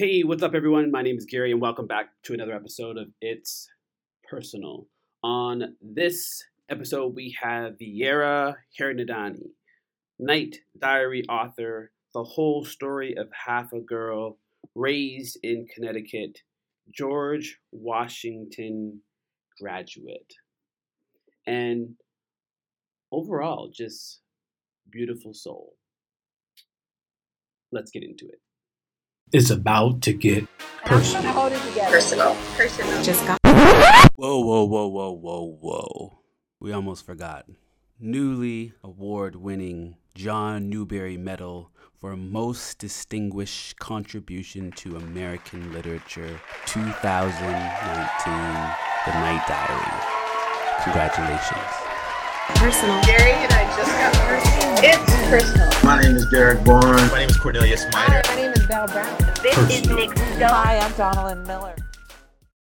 Hey, what's up, everyone? My name is Gary, and welcome back to another episode of It's Personal. On this episode, we have Veera Hiranandani, Night Diary author, the whole story of half a girl raised in Connecticut, George Washington graduate. And overall, just beautiful soul. Let's get into it. It's about to get personal. Personal. Personal. Just got Whoa, whoa, whoa, whoa, whoa, whoa. We almost forgot. Newly award winning John Newbery Medal for Most Distinguished Contribution to American Literature 2019, The Night Diary. Congratulations. personal. Gary and I just got personal. It's personal. My name is Derek Bourne. My name is Cornelius Minor. my name is Val Brown. This is Nic Stone. Hi, I'm Donalyn Miller.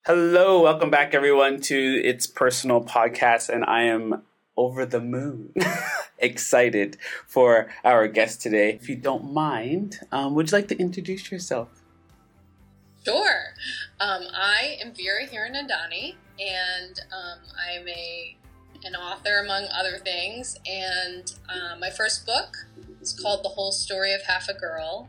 Hello, welcome back, everyone, to It's Personal Podcast, and I am over the moon. Excited for our guest today. If you don't mind, um, would you like to introduce yourself? Sure. Um, I am Veera Hiranandani, and um, I'm a an author among other things. And uh, my first book is called The Whole Story of Half a Girl.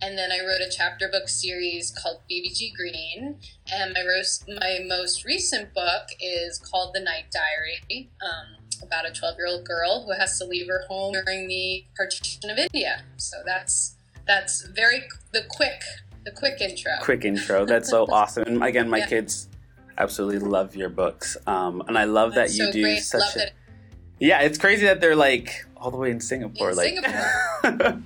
And then I wrote a chapter book series called Phoebe G. Green. And my, ros- my most recent book is called The Night Diary, um, about a 12 year old girl who has to leave her home during the partition of India. So that's that's very the quick the quick intro. Quick intro. That's so awesome. And again, my Yeah. kids absolutely love your books. Um, and I love that That's you so do great. such Love a. that Yeah, it's crazy that they're like all the way in Singapore. In like, Singapore.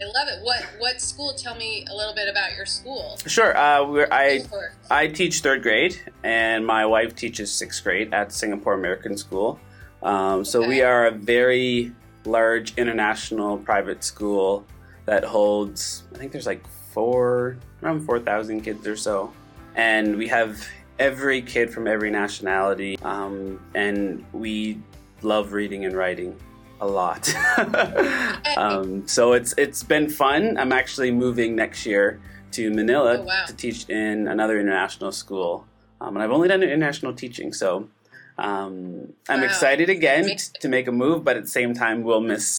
I love it. What what school? Tell me a little bit about your school. sure. Uh, we're, I I teach third grade, and my wife teaches sixth grade at Singapore American School. Um, so we are a very large international private school that holds, I think there's like four, around 4,000 kids or so. And we have every kid from every nationality, um, and we love reading and writing a lot. um, so it's it's been fun. I'm actually moving next year to Manila Oh, wow. to teach in another international school, um, and I've only done international teaching, so um, I'm Wow. excited again to make a move. But at the same time, we'll miss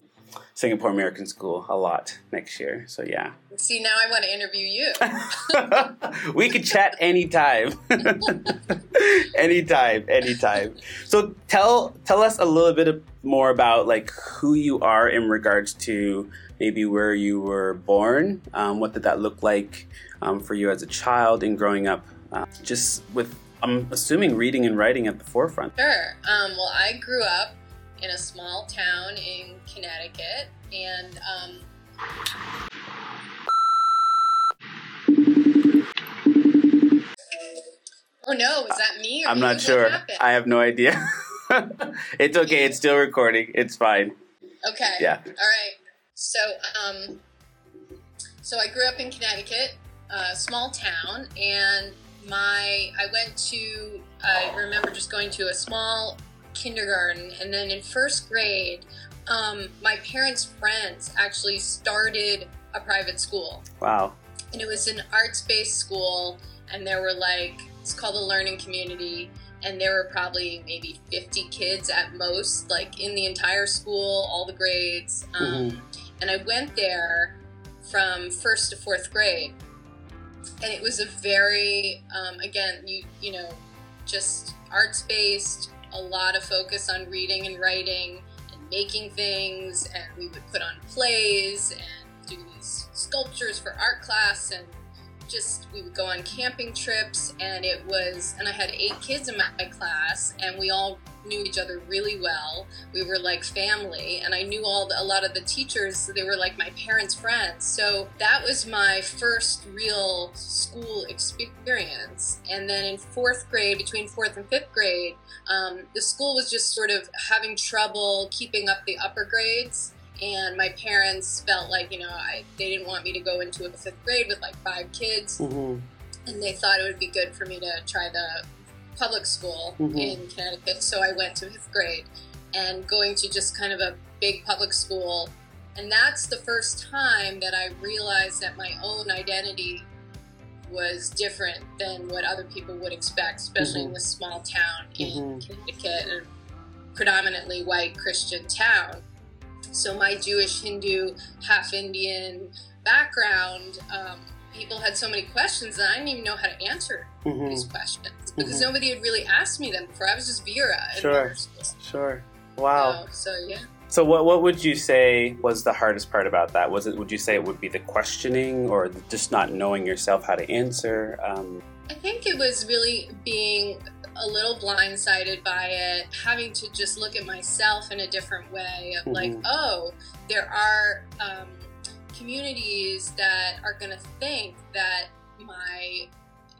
Singapore American School a lot next year. So yeah, See, now I want to interview you. we could chat anytime, anytime, anytime. So tell tell us a little bit more about like who you are in regards to maybe where you were born. Um, what did that look like um, for you as a child and growing up? Uh, just with I'm assuming reading and writing at the forefront. Sure. Um, well, I grew up in a small town in Connecticut, and um, oh no, is that me? Or I'm not sure. I have no idea. it's okay. It's still recording. It's fine. Okay. Yeah. All right. So, um, so I grew up in Connecticut, a small town, and my I went to I remember just going to a small kindergarten, and then in first grade, um, my parents' friends actually started a private school, Wow. and it was an arts-based school, and there were like it's called the Learning Community. And there were probably maybe 50 kids at most, like in the entire school, all the grades. Um, and I went there from first to fourth grade, and it was a very, um, again, you you know, just arts based, a lot of focus on reading and writing and making things, and we would put on plays and do these sculptures for art class and just we would go on camping trips and it was and i had eight kids in my, class and we all knew each other really well. We were like family and i knew all the, a lot of the teachers they were like my parents friends. So that was my first real school experience. And then in fourth grade between fourth and fifth grade um, the school was just sort of having trouble keeping up the upper grades. And my parents felt like you know I, they didn't want me to go into a fifth grade with like five kids. Mhm. and they thought it would be good for me to try the public school Mhm. in Connecticut. So I went to fifth grade and going to just kind of a big public school. And that's the first time that I realized that my own identity was different than what other people would expect, especially in Mhm. this small town in Mhm. Connecticut, a predominantly white Christian town. So my Jewish, Hindu, half Indian background, um, people had so many questions that I didn't even know how to answer Mhm. these questions because Mhm. nobody had really asked me them before. I was just Veera Sure. Sure. Wow. So, so yeah. So what what would you say was the hardest part about that? Was it would you say it would be the questioning or just not knowing yourself how to answer? Um, I think it was really being a little blindsided by it, having to just look at myself in a different way of like, oh, there are um, communities that are going to think that my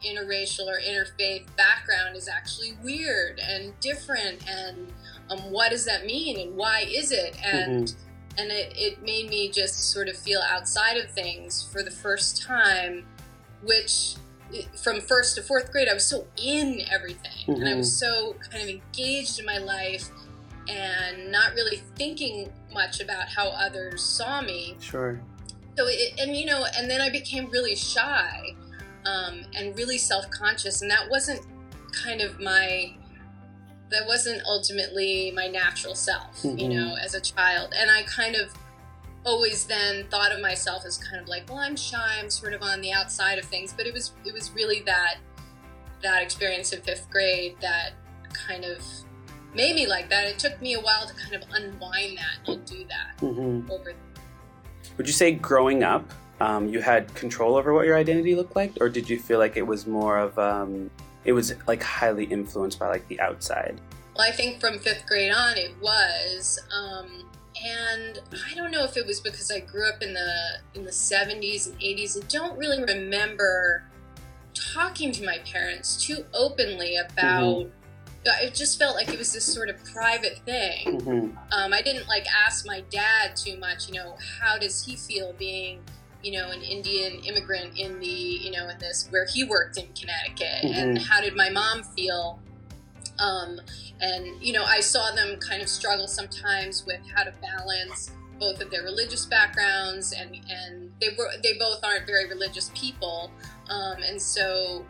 interracial or interfaith background is actually weird and different and um, what does that mean and why is it? And and it, it made me just sort of feel outside of things for the first time which from first to fourth grade i was so in everything. And i was so kind of engaged in my life and not really thinking much about how others saw me. Sure. so it, and you know and then i became really shy um, and really self-conscious and that wasn't kind of my that wasn't ultimately my natural self you Mhm. know as a child and i kind of always then thought of myself as kind of like well i'm shy i'm sort of on the outside of things but it was it was really that that experience in fifth grade that kind of made me like that it took me a while to kind of unwind that and do that Mhm. over Would you say growing up, um, you had control over what your identity looked like, or did you feel like it was more of um, it was like highly influenced by like the outside? Well, I think from fifth grade on, it was, um, and I don't know if it was because I grew up in the in the seventies and eighties. I don't really remember talking to my parents too openly about. It just felt like it was this sort of private thing. Mhm. Um, I didn't like ask my dad too much. You know, how does he feel being, you know, an Indian immigrant in the, you know, in this where he worked in Connecticut, and Mhm. how did my mom feel? Um, and you know, I saw them kind of struggle sometimes with how to balance both of their religious backgrounds, and and they were they both aren't very religious people, um, and so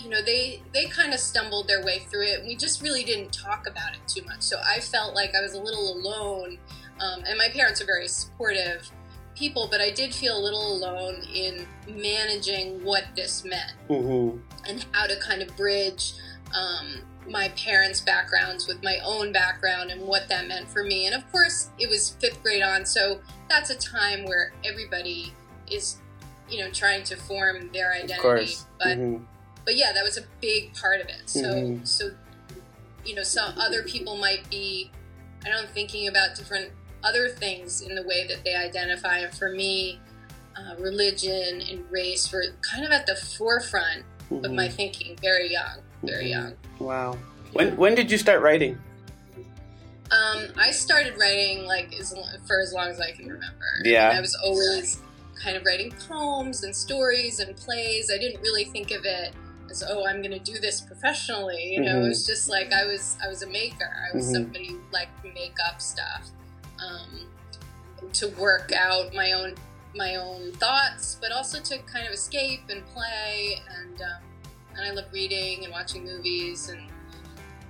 you know they they kind of stumbled their way through it. And we just really didn't talk about it too much. So i felt like i was a little alone. Um, and my parents are very supportive people but i did feel a little alone in managing what this meant Mhm. and how to kind of bridge um, my parents' backgrounds with my own background and what that meant for me. And of course, it was fifth grade on, so that's a time where everybody is, you know, trying to form their identity. But Mhm. but yeah, that was a big part of it. So Mhm. so you know, some other people might be, I don't know, thinking about different other things in the way that they identify. And for me, uh, religion and race were kind of at the forefront of Mhm. my thinking. Very young, very Mhm. young. Wow. When when did you start writing? Um, I started writing like as, for as long as I can remember. Yeah. I was always kind of writing poems and stories and plays. I didn't really think of it as oh I'm going to do this professionally. You know, it was just like I was I was a maker. I was Mhm. somebody who liked to make up stuff um, to work out my own my own thoughts, but also to kind of escape and play and um, and I love reading and watching movies and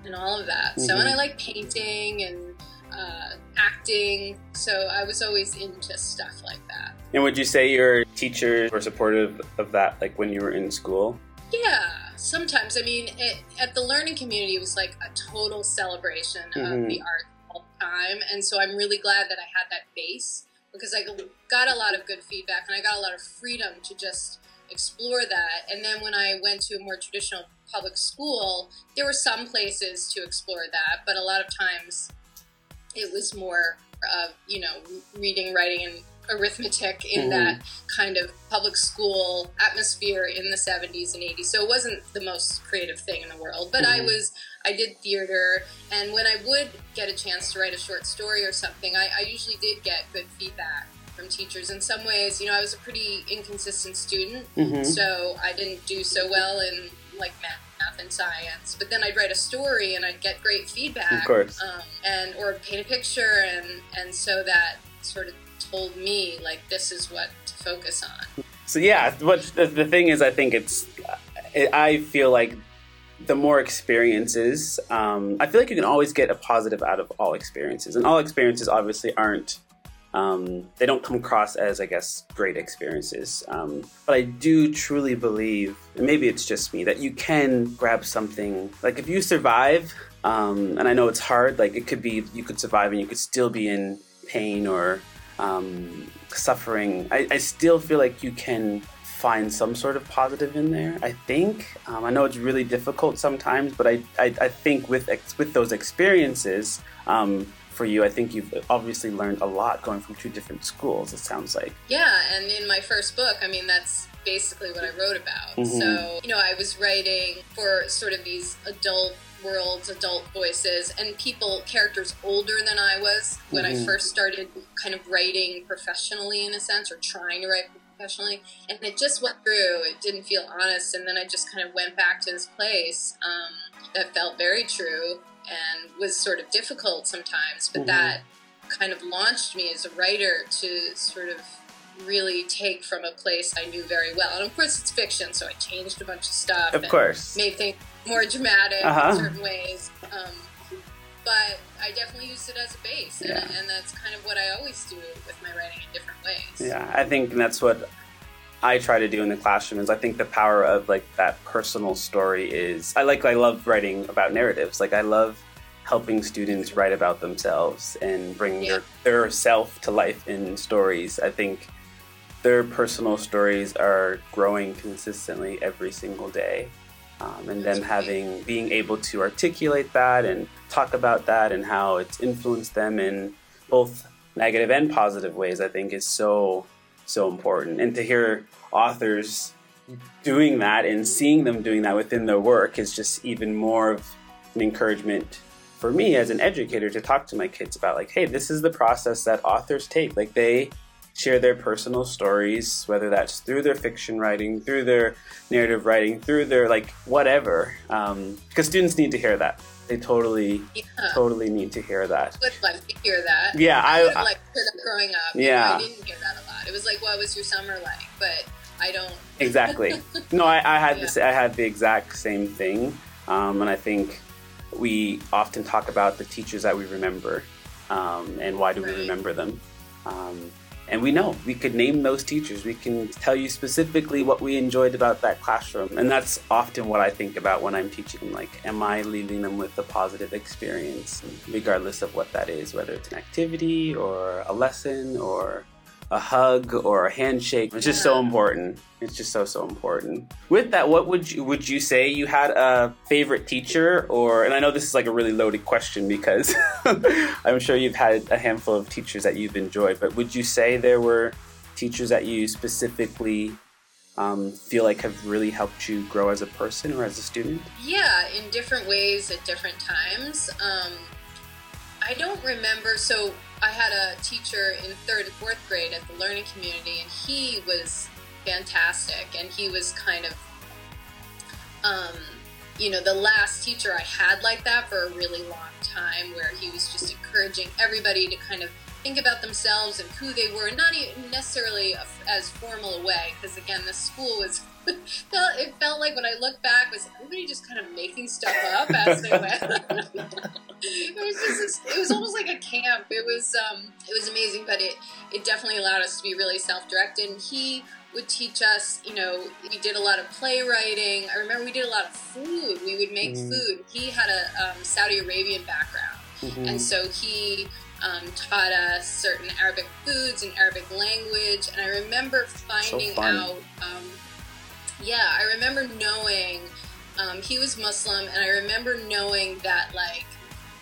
and all of that. So Mhm. and I like painting and uh, acting. So I was always into stuff like that. And would you say your teachers were supportive of that, like when you were in school? Yeah, sometimes. I mean, it, at the learning community, it was like a total celebration Mhm. of the art all the time. And so I'm really glad that I had that base because I got a lot of good feedback and I got a lot of freedom to just explore that. And then when I went to a more traditional public school, there were some places to explore that, but a lot of times it was more of, you know, reading, writing, and arithmetic in Mhm. that kind of public school atmosphere in the 70s and 80s. So it wasn't the most creative thing in the world, but I Mhm. was, I did theater. And when I would get a chance to write a short story or something, I, I usually did get good feedback from teachers. In some ways, you know, I was a pretty inconsistent student, Mhm. so I didn't do so well in like math, math and science. But then I'd write a story and I'd get great feedback Of course. um, and or paint a picture and and so that sort of told me like this is what to focus on So yeah, what the, the thing is, I think it's. I feel like the more experiences, um, I feel like you can always get a positive out of all experiences, and all experiences obviously aren't. Um, they don't come across as, I guess, great experiences. Um, but I do truly believe, and maybe it's just me, that you can grab something. Like if you survive, um, and I know it's hard. Like it could be you could survive and you could still be in pain or um, suffering. I, I still feel like you can find some sort of positive in there. I think um, I know it's really difficult sometimes, but I I, I think with ex- with those experiences um, for you, I think you've obviously learned a lot going from two different schools. It sounds like. Yeah, and in my first book, I mean that's basically what I wrote about. Mhm. So you know, I was writing for sort of these adult worlds, adult voices, and people, characters older than I was when I Mhm. first started kind of writing professionally in a sense, or trying to write professionally. And it just went through. It didn't feel honest, and then I just kind of went back to this place um, that felt very true and was sort of difficult sometimes, but Mhm. that kind of launched me as a writer to sort of really take from a place I knew very well. And of course, it's fiction, so I changed a bunch of stuff. Of and course. Made things more dramatic Uh-huh. in certain ways. Um, but I definitely used it as a base, and, and that's kind of what I always do with my writing in different ways. Yeah, I think that's what I try to do in the classroom. Is I think the power of like that personal story is I like I love writing about narratives. Like I love helping students write about themselves and bring Yeah. their their self to life in stories. I think their personal stories are growing consistently every single day. Um, and great. having being able to articulate that and talk about that and how it's influenced them in both negative and positive ways, I think is so so important. And to hear authors doing that and seeing them doing that within their work is just even more of an encouragement for me as an educator to talk to my kids about like, hey, this is the process that authors take. Like they share their personal stories, whether that's through their fiction writing, through their narrative writing, through their like whatever. Um, because students need to hear that. They totally, Yeah. totally need to hear that. would like to hear that. Yeah, I- would I- liked to hear that growing up. Yeah. I didn't hear that a lot. It was like, what was your summer like? But I don't. Exactly. No, I, I had Yeah. the, I had the exact same thing, um, and I think we often talk about the teachers that we remember, um, and why do we remember them? Um, and we know we could name those teachers. We can tell you specifically what we enjoyed about that classroom, and that's often what I think about when I'm teaching. Like, am I leaving them with a positive experience, regardless of what that is, whether it's an activity or a lesson or a hug or a handshake. It's just so important. It's just so so important. With that, what would you would you say you had a favorite teacher or and I know this is like a really loaded question because I'm sure you've had a handful of teachers that you've enjoyed, but would you say there were teachers that you specifically um, feel like have really helped you grow as a person or as a student? Yeah, in different ways at different times. Um, I don't remember. So I had a teacher in third and fourth grade at the learning community, and he was fantastic. And he was kind of, um, you know, the last teacher I had like that for a really long time, where he was just encouraging everybody to kind of think about themselves and who they were, not even necessarily as formal a way, because again, the school was felt it felt like when I look back was everybody just kind of making stuff up as they went. it was just it was almost like a camp. It was um, it was amazing, but it it definitely allowed us to be really self directed. And he would teach us, you know, we did a lot of playwriting. I remember we did a lot of food. We would make Mhm. food. He had a um, Saudi Arabian background. Mm-hmm. And so he um, taught us certain Arabic foods and Arabic language. And I remember finding fun. out, um, yeah, I remember knowing um, he was Muslim, and I remember knowing that, like,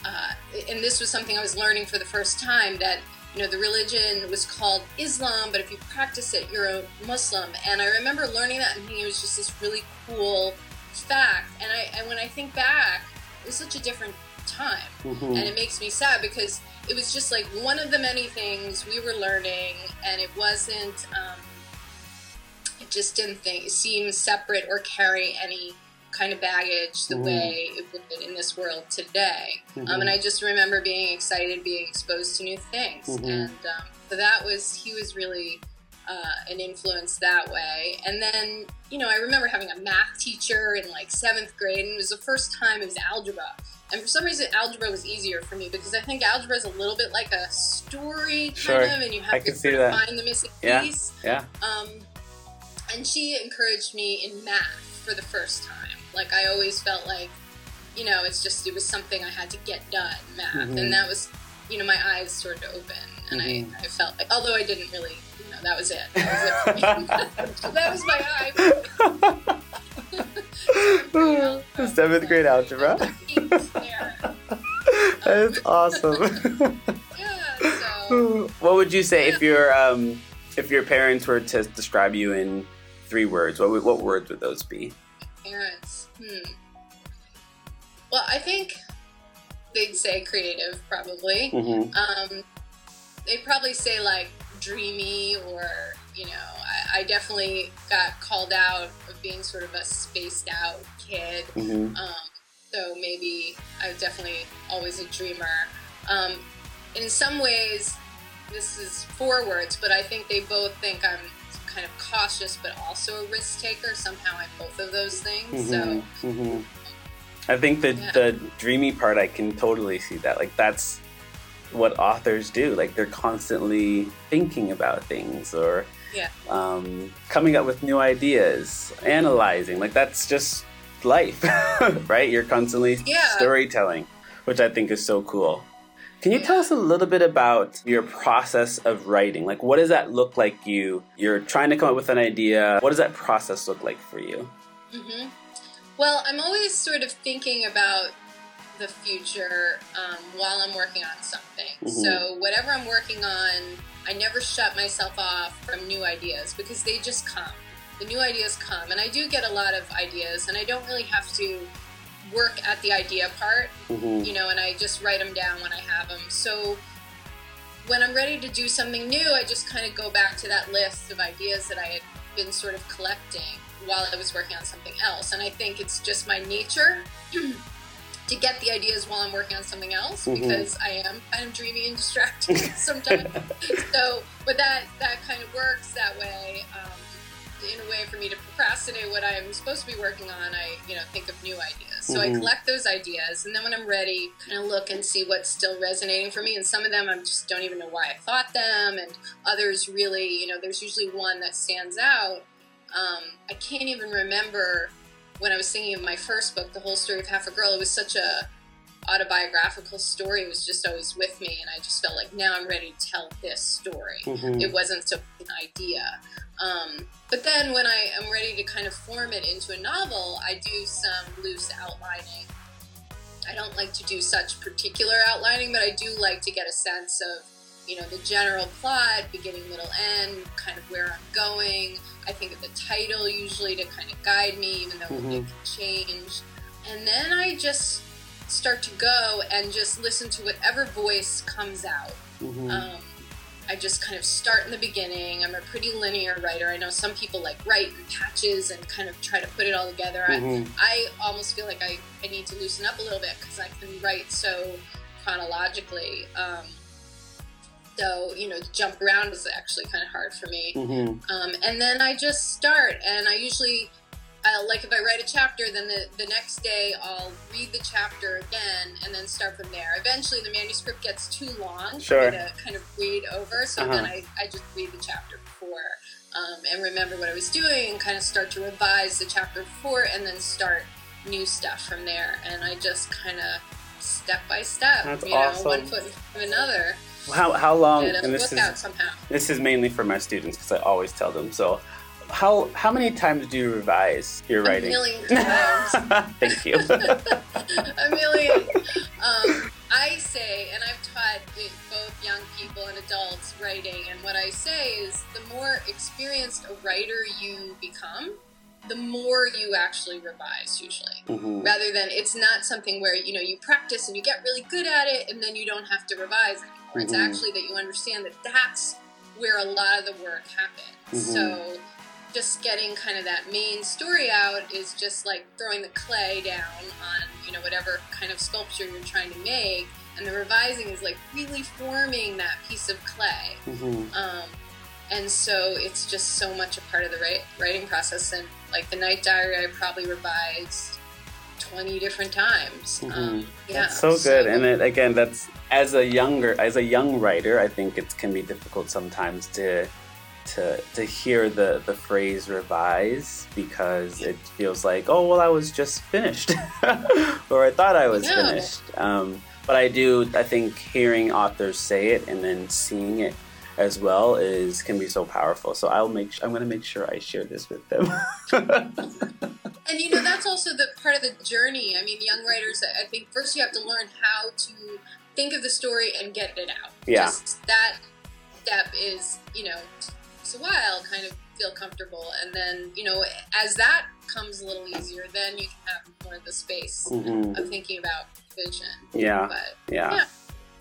uh, and this was something I was learning for the first time that. You know, the religion was called Islam, but if you practice it, you're a Muslim. And I remember learning that, and thinking it was just this really cool fact. And I, and when I think back, it was such a different time Mm-hmm. and it makes me sad because it was just like one of the many things we were learning and it wasn't um, it just didn't think seem separate or carry any kind of baggage the Mhm. way it would in this world today Mm-hmm. um, and i just remember being excited being exposed to new things Mhm. and um, so that was he was really uh, an influence that way. And then, you know, I remember having a math teacher in like seventh grade, and it was the first time it was algebra. And for some reason, algebra was easier for me because I think algebra is a little bit like a story kind Sure. of, and you have I to can see sort of that. find the missing Yeah. piece. Yeah. Um, and she encouraged me in math for the first time. Like I always felt like, you know, it's just it was something I had to get done, math, Mhm. and that was, you know, my eyes sort of open, and Mhm. I, I felt like, although I didn't really, you know, that was it. That was, it that was my eye. Seventh grade algebra. Yeah, That's awesome. so what would you say if your um, if your parents were to describe you in three words? What what words would those be? parents. Hmm. Well, I think they'd say creative, probably. hmm Um, they'd probably say like dreamy, or you know, I, I definitely got called out of being sort of a spaced out kid. hmm Um, so maybe I was definitely always a dreamer. Um, in some ways, this is four words, but I think they both think I'm kind of cautious, but also a risk taker. Somehow I'm both of those things. So hmm I think the Yeah. the dreamy part, I can totally see that. Like that's what authors do. Like they're constantly thinking about things or Yeah. um, coming up with new ideas, analyzing. Like that's just life, right? You're constantly Yeah. storytelling, which I think is so cool. Can you tell us a little bit about your process of writing? Like, what does that look like? You you're trying to come up with an idea. What does that process look like for you? hmm Well, I'm always sort of thinking about the future um, while I'm working on something. Mhm. So, whatever I'm working on, I never shut myself off from new ideas because they just come. The new ideas come, and I do get a lot of ideas, and I don't really have to work at the idea part hmm you know, and I just write them down when I have them. So when I'm ready to do something new, I just kind of go back to that list of ideas that I had been sort of collecting while I was working on something else. And I think it's just my nature to get the ideas while I'm working on something else Mhm. because I am kind of dreamy and distracted sometimes. so, but that that kind of works that way. Um, in a way for me to procrastinate what I'm supposed to be working on, I you know think of new ideas. So I Mhm. collect those ideas, and then when I'm ready, kind of look and see what's still resonating for me. And some of them I just don't even know why I thought them, and others really, you know, there's usually one that stands out. Um, I can't even remember when I was thinking of my first book, The Whole Story of Half a Girl. It was such a autobiographical story. It was just always with me, and I just felt like now I'm ready to tell this story Mhm. it wasn't so an idea. Um, but then when I am ready to kind of form it into a novel, I do some loose outlining. I don't like to do such particular outlining, but I do like to get a sense of, you know, the general plot, beginning, middle, end, kind of where I'm going. I think of the title usually to kind of guide me, even though Mhm. it can change. And then I just start to go and just listen to whatever voice comes out. Mhm. Um, I just kind of start in the beginning. I'm a pretty linear writer. I know some people like write in patches and kind of try to put it all together. Mhm. I, I almost feel like I, I need to loosen up a little bit because I can write so chronologically. Um, so, you know, to jump around is actually kind of hard for me. Mhm. Um, and then I just start, and I usually, I'll, like if I write a chapter, then the, the next day I'll read the chapter again and then start from there. Eventually, the manuscript gets too long Sure. for me to kind of read over, so Uh-huh. then I, I just read the chapter before um, and remember what I was doing and kind of start to revise the chapter before and then start new stuff from there. And I just kind of step by step, That's you know, one foot in front of another, How how long? and And this is somehow. this is mainly for my students because I always tell them. So, how how many times do you revise your writing? A million times. Thank you. a million. Um, I say, and I've taught it, both young people and adults writing, and what I say is the more experienced a writer you become, the more you actually revise, usually. Mhm. Rather than it's not something where you know you practice and you get really good at it, and then you don't have to revise anymore. It's Mhm. actually that you understand that that's where a lot of the work happens. Mhm. So just getting kind of that main story out is just like throwing the clay down on you know whatever kind of sculpture you're trying to make and the revising is like really forming that piece of clay Mhm. um, and so it's just so much a part of the writing process. And like the Night Diary, I probably revised twenty different times. Um, yeah, That's so good. And it, again, that's as a younger, as a young writer, I think it can be difficult sometimes to to to hear the the phrase revise because it feels like, oh well, I was just finished, or I thought I was No. finished. Um, but I do. I think hearing authors say it and then seeing it as well is can be so powerful. So I'll make. I'm going to make sure I share this with them. And you know, that's also the part of the journey. I mean, young writers, I I think first you have to learn how to think of the story and get it out. Yeah. Just that step is, you know, takes a while, kind of feel comfortable. And then, you know, as that comes a little easier, then you can have more of the space Mhm. of thinking about vision. Yeah. But Yeah. yeah.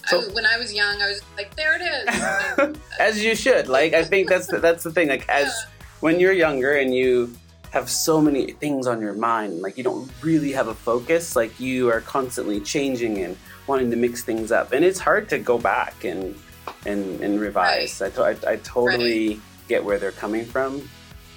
So- I, when I was young, I was like, there it is. As you should. Like I think that's the, that's the thing. Like as Yeah. when you're younger and you have so many things on your mind, like you don't really have a focus. Like you are constantly changing and wanting to mix things up, and it's hard to go back and and and revise. I, to- I I totally get where they're coming from.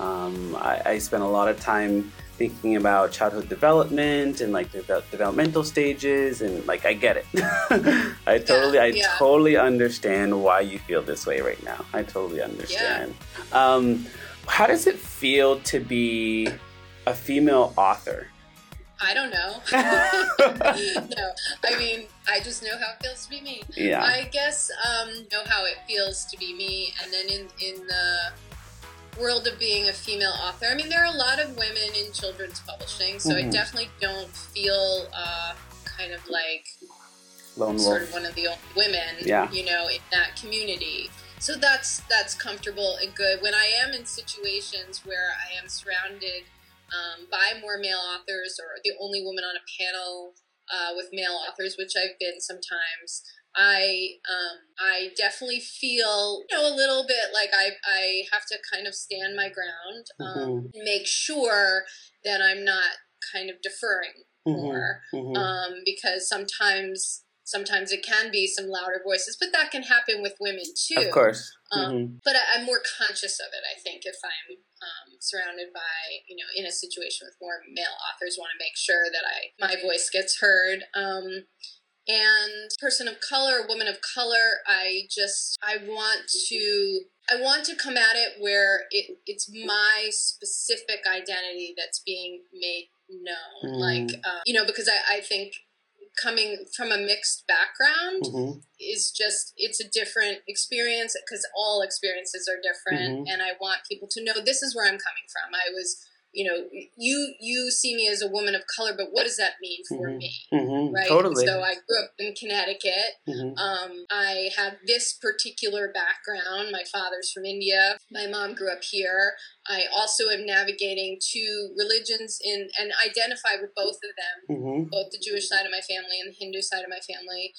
Um, I, I spent a lot of time thinking about childhood development and like the de- developmental stages and like I get it. I totally I yeah. totally understand why you feel this way right now. I totally understand. Um, how does it feel to be a female author? I don't know. no, I mean, I just know how it feels to be me. Yeah. I guess um, know how it feels to be me, and then in in the world of being a female author, I mean, there are a lot of women in children's publishing, so I Mhm. definitely don't feel uh, kind of like Lone sort wolf. of one of the only women, Yeah. you know, in that community. So that's that's comfortable and good. When I am in situations where I am surrounded um, by more male authors or the only woman on a panel uh, with male authors, which I've been sometimes, I um, I definitely feel you know a little bit like I I have to kind of stand my ground, um, and make sure that I'm not kind of deferring more Mhm. um, because sometimes sometimes it can be some louder voices, but that can happen with women too. Of course. Um, Mhm. But I, I'm more conscious of it. I think if I'm um, surrounded by you know in a situation with more male authors, want to make sure that I my voice gets heard. Um, and person of color, woman of color, I just I want to I want to come at it where it, it's my specific identity that's being made known. Mm. Like uh, you know, because I, I think coming from a mixed background Mhm. is just it's a different experience because all experiences are different Mhm. and i want people to know this is where i'm coming from i was you know you you see me as a woman of color but what does that mean for Mhm. me Mhm. right Totally. so i grew up in connecticut Mhm. um, I have this particular background. My father's from India. My mom grew up here. I also am navigating two religions in and identify with both of them Mhm. both the Jewish side of my family and the Hindu side of my family.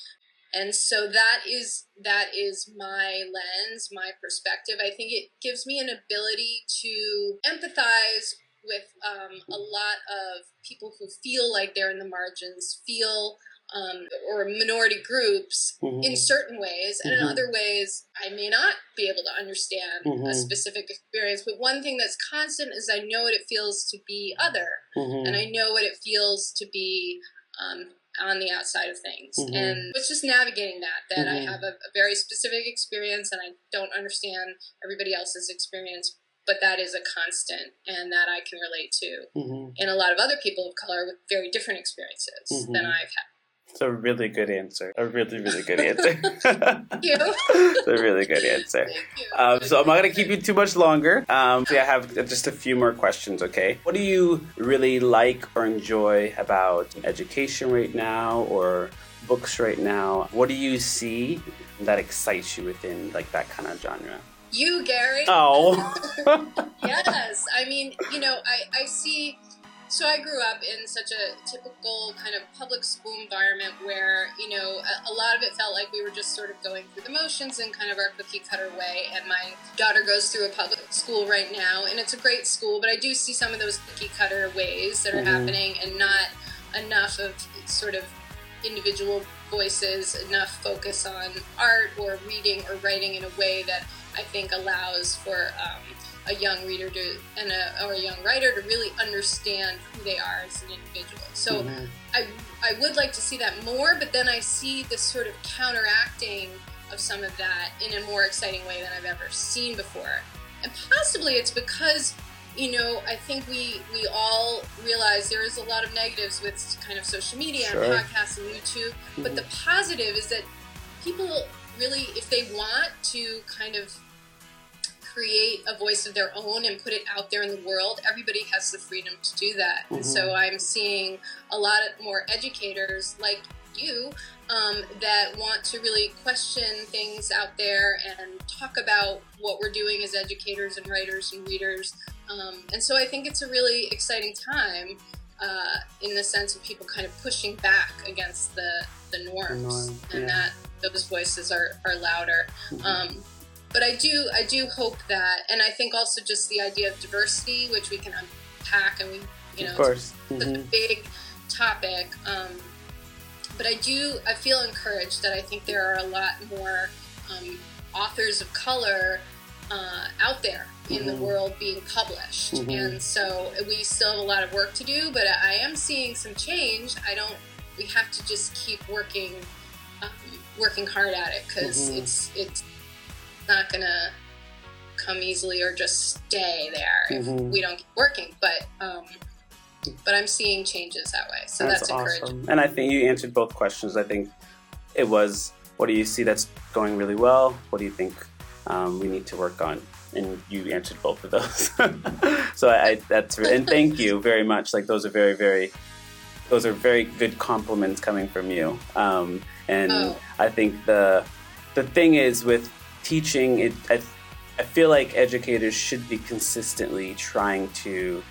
And so that is that is my lens, my perspective. I think it gives me an ability to empathize with um, a lot of people who feel like they're in the margins, feel um, or minority groups Mhm. in certain ways, and in Mhm. other ways, I may not be able to understand a Mhm. specific experience. But one thing that's constant is I know what it feels to be other Mhm. and I know what it feels to be um, on the outside of things. Mhm. And it's just navigating that, that I Mhm. have a, a very specific experience and I don't understand everybody else's experience, but that is a constant and that I can relate to. Mhm. And a lot of other people of color with very different experiences Mhm. than I've had. It's a really good answer. A really, really good answer. Thank you. it's a really good answer. Thank you. Um, so I'm not going to keep you too much longer. Um, so I have just a few more questions, okay? What do you really like or enjoy about education right now or books right now? What do you see that excites you within like that kind of genre? You, Gary. Oh. yes i mean you know I, I see so i grew up in such a typical kind of public school environment where you know a, a lot of it felt like we were just sort of going through the motions in kind of our cookie cutter way and my daughter goes through a public school right now and it's a great school but i do see some of those cookie cutter ways that are Mhm. happening and not enough of sort of individual voices enough focus on art or reading or writing in a way that I think allows for um, a young reader to and a, or a young writer to really understand who they are as an individual. So Mhm. I I would like to see that more, but then I see this sort of counteracting of some of that in a more exciting way than I've ever seen before. And possibly it's because you know I think we we all realize there is a lot of negatives with kind of social media Sure. and podcasts and YouTube, but the positive is that people really, if they want to kind of create a voice of their own and put it out there in the world, everybody has the freedom to do that. And so I'm seeing a lot more educators like you um, that want to really question things out there and talk about what we're doing as educators and writers and readers. Um, and so I think it's a really exciting time uh, in the sense of people kind of pushing back against the, the norms norm, and yeah. that those voices are, are louder. Um, but I do I do hope that, and I think also just the idea of diversity, which we can unpack, and we you know of course. it's a Mhm. big topic. Um, but I do I feel encouraged that I think there are a lot more um, authors of color uh, out there in the Mhm. world being published, Mhm. and so we still have a lot of work to do. But I am seeing some change. I don't. We have to just keep working um, working hard at it because Mhm. it's it's not gonna come easily or just stay there if Mhm. we don't keep working. But um, but I'm seeing changes that way, so that's, encouraging. awesome. And I think you answered both questions. I think it was, what do you see that's going really well? What do you think um, we need to work on? And you answered both of those. so I, I that's and thank you very much. Like those are very very those are very good compliments coming from you. Um, and Oh. I think the the thing is with teaching it. I, I feel like educators should be consistently trying to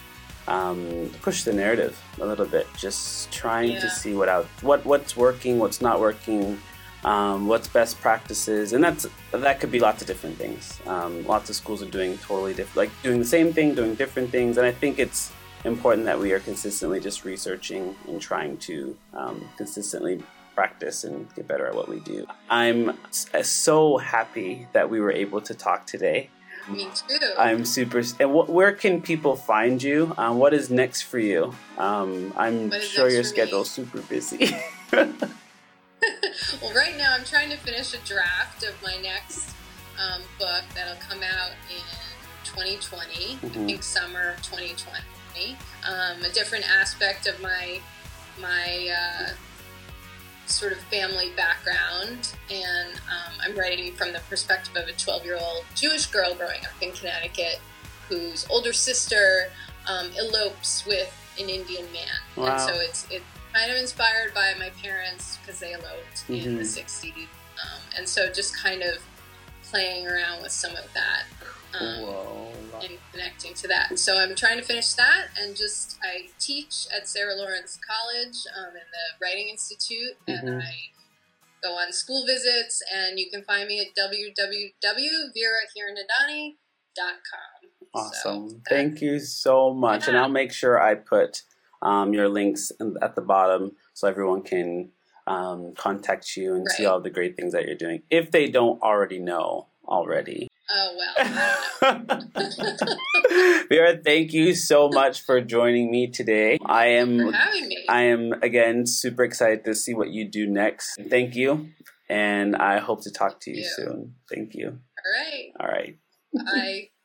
um, push the narrative a little bit, just trying Yeah. to see what out what what's working, what's not working, um, what's best practices, and that's that could be lots of different things. Um, lots of schools are doing totally different, like doing the same thing, doing different things, and I think it's important that we are consistently just researching and trying to um, consistently practice and get better at what we do. I'm so happy that we were able to talk today. Me too. I'm super. And wh- where can people find you? Um, what is next for you? Um, I'm sure your schedule's super busy. well, right now I'm trying to finish a draft of my next um, book that'll come out in 2020. I Mhm. think summer of 2020. Um, a different aspect of my my uh, sort of family background, and um, I'm writing from the perspective of a 12 year old Jewish girl growing up in Connecticut, whose older sister um, elopes with an Indian man, Wow. and so it's it's kind of inspired by my parents because they eloped in the Mhm. 60s, um, and so just kind of playing around with some of that. Um, and connecting to that. So I'm trying to finish that, and just I teach at Sarah Lawrence College um, in the Writing Institute, and Mhm. I go on school visits, and you can find me at www.veerahiranandani.com. Awesome. So, Thank you so much. And I'll make sure I put um, your links in, at the bottom so everyone can um, contact you and see all the great things that you're doing if they don't already know already. Oh well. Veera, thank you so much for joining me today. I for am having me. I am again super excited to see what you do next. Thank you. And I hope to talk to you you. soon. Thank you. All right, All right. bye.